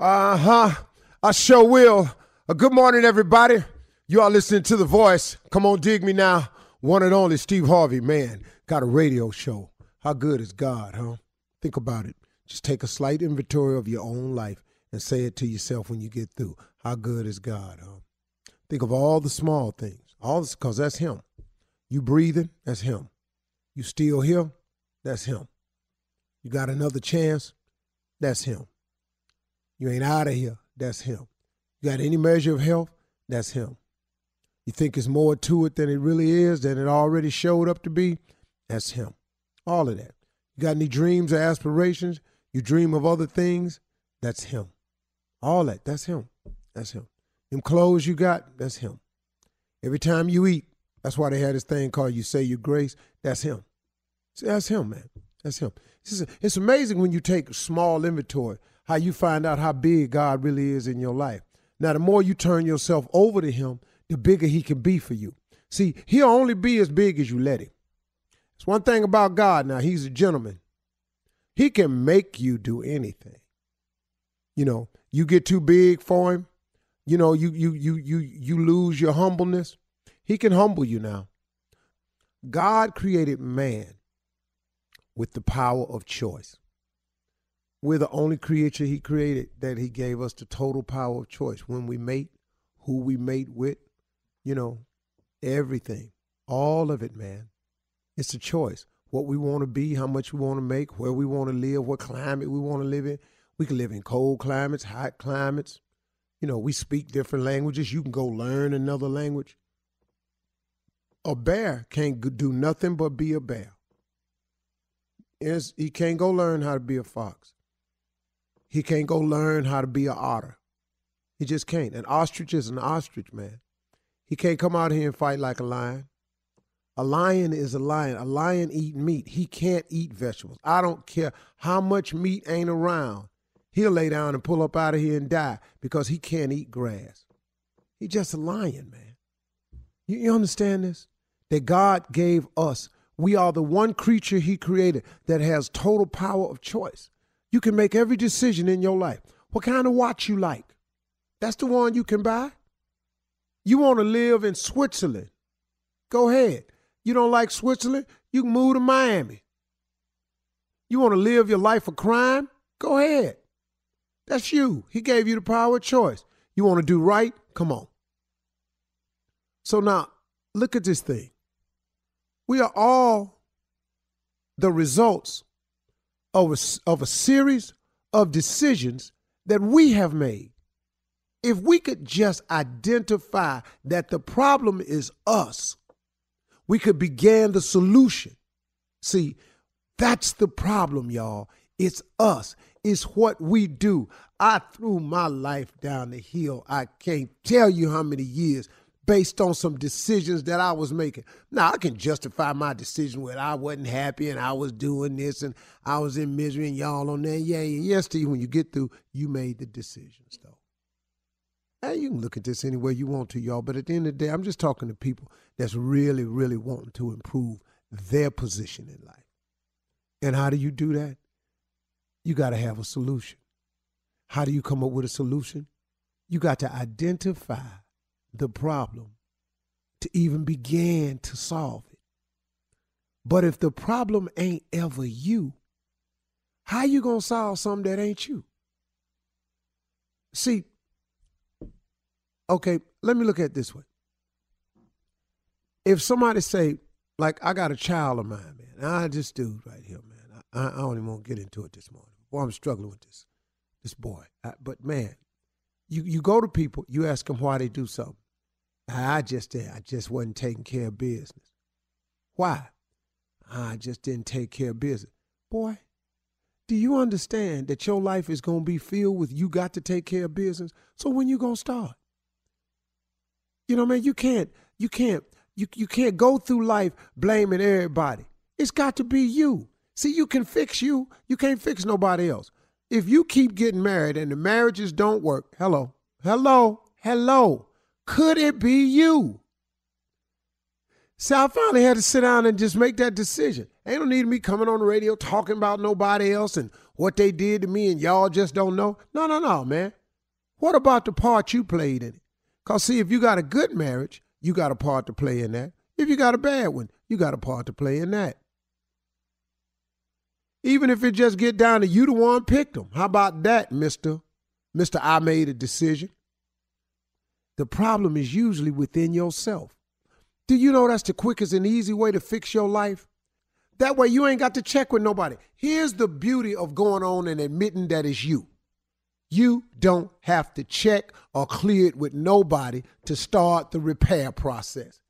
Uh huh. I sure will. Uh, good morning, everybody. You are listening to The Voice. Come on, dig me now. One and only Steve Harvey, man, got a radio show. How good is God, huh? Think about it. Just take a slight inventory of your own life and say it to yourself when you get through. How good is God, huh? Think of all the small things. All this, because that's Him. You breathing, that's Him. You still here, that's Him. You got another chance, that's Him. You ain't out of here. That's him. You got any measure of health? That's him. You think it's more to it than it really is, than it already showed up to be? That's him. All of that. You got any dreams or aspirations? You dream of other things? That's him. All that. That's him. That's him. Them clothes you got? That's him. Every time you eat, that's why they had this thing called you say your grace. That's him. See, that's him, man. That's him. It's amazing when you take small inventory how you find out how big God really is in your life. Now, the more you turn yourself over to Him, the bigger He can be for you. See, He'll only be as big as you let Him. It's one thing about God now, He's a gentleman. He can make you do anything. You know, you get too big for Him, you know, you you you you you lose your humbleness. He can humble you now. God created man with the power of choice. We're the only creature he created that he gave us the total power of choice. When we mate, who we mate with, you know, everything. All of it, man. It's a choice. What we want to be, how much we want to make, where we want to live, what climate we want to live in. We can live in cold climates, hot climates. You know, we speak different languages. You can go learn another language. A bear can't do nothing but be a bear. he can't go learn how to be a fox. He can't go learn how to be an otter. He just can't. An ostrich is an ostrich, man. He can't come out here and fight like a lion. A lion is a lion. A lion eat meat. He can't eat vegetables. I don't care how much meat ain't around. He'll lay down and pull up out of here and die because he can't eat grass. He's just a lion, man. You, you understand this? That God gave us. We are the one creature he created that has total power of choice. You can make every decision in your life. What kind of watch you like? That's the one you can buy. You want to live in Switzerland? Go ahead. You don't like Switzerland? You can move to Miami. You want to live your life of crime? Go ahead. That's you. He gave you the power of choice. You want to do right? Come on. So now, look at this thing. We are all the results of a, of a series of decisions that we have made. If we could just identify that the problem is us, we could begin the solution. See, that's the problem, y'all. It's us. It's what we do. I threw my life down the hill. I can't tell you how many years based on some decisions that I was making. Now I can justify my decision when I wasn't happy and I was doing this and I was in misery and y'all on there. Yeah, yeah, yes, Steve. When you get through, you made the decisions though. Hey, you can look at this any way you want to, y'all. But at the end of the day, I'm just talking to people that's really, really wanting to improve their position in life. And how do you do that? You got to have a solution. How do you come up with a solution? You got to identify the problem to even begin to solve it. But if the problem ain't ever you, how you going to solve something that ain't you? See, okay, let me look at this way. If somebody say, like, I got a child of mine, man, I just do right here, man. I, I don't even want to get into it this morning. Boy, I'm struggling with this, this boy. I, but man, you you go to people, you ask them why they do something. I just did. I just wasn't taking care of business. Why? I just didn't take care of business. Boy, do you understand that your life is going to be filled with you got to take care of business? So when you going to start? You know, man, you can't, you can't, you, you can't go through life blaming everybody. It's got to be you. See, you can fix you. You can't fix nobody else. If you keep getting married and the marriages don't work, hello, hello, hello, could it be you? See, I finally had to sit down and just make that decision. Ain't no need me coming on the radio talking about nobody else and what they did to me and y'all just don't know. No, no, no, man. What about the part you played in it? Because, see, if you got a good marriage, you got a part to play in that. If you got a bad one, you got a part to play in that. Even if it just get down to you the one picked them. How about that, mister? Mister, I made a decision. The problem is usually within yourself. Do you know that's the quickest and easy way to fix your life? That way you ain't got to check with nobody. Here's the beauty of going on and admitting that it's you. You don't have to check or clear it with nobody to start the repair process.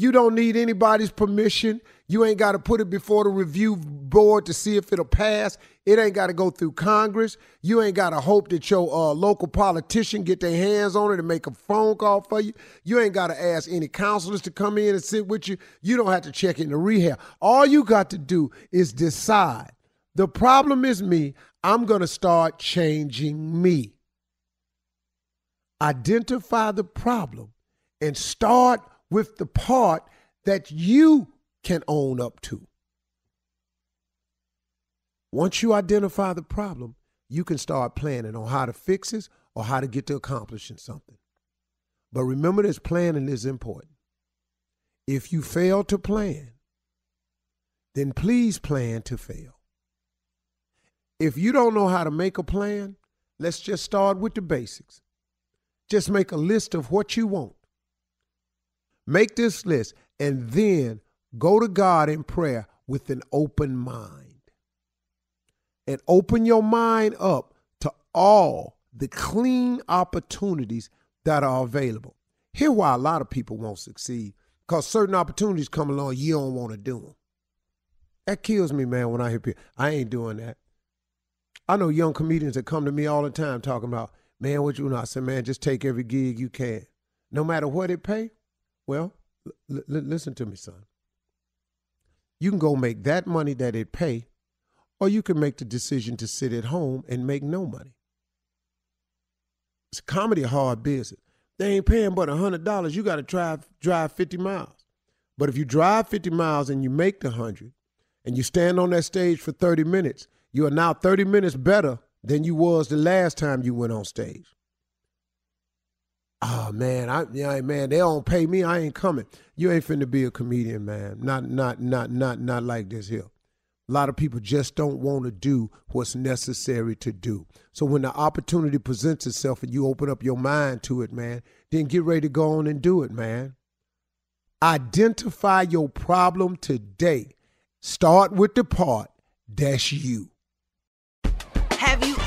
You don't need anybody's permission. You ain't got to put it before the review board to see if it'll pass. It ain't got to go through Congress. You ain't got to hope that your uh, local politician get their hands on it and make a phone call for you. You ain't got to ask any counselors to come in and sit with you. You don't have to check into rehab. All you got to do is decide. The problem is me. I'm going to start changing me. Identify the problem and start with the part that you can own up to. Once you identify the problem, you can start planning on how to fix it or how to get to accomplishing something. But remember this planning is important. If you fail to plan, then please plan to fail. If you don't know how to make a plan, let's just start with the basics. Just make a list of what you want. Make this list and then Go to God in prayer with an open mind. And open your mind up to all the clean opportunities that are available. Here why a lot of people won't succeed. Because certain opportunities come along, you don't want to do them. That kills me, man, when I hear people. I ain't doing that. I know young comedians that come to me all the time talking about, man, what you know? I said, man, just take every gig you can. No matter what it pay. Well, l- listen to me, son. You can go make that money that it pay, or you can make the decision to sit at home and make no money. It's a comedy hard business. They ain't paying but hundred dollars. You got to drive drive fifty miles. But if you drive fifty miles and you make the hundred, and you stand on that stage for thirty minutes, You are now 30 minutes better than you was the last time you went on stage. Oh man, I yeah, man, they don't pay me. I ain't coming. You ain't finna be a comedian, man. Not not not not not like this here. A lot of people just don't want to do what's necessary to do. So when the opportunity presents itself and you open up your mind to it, man, then get ready to go on and do it, man. Identify your problem today. Start with the part that's you.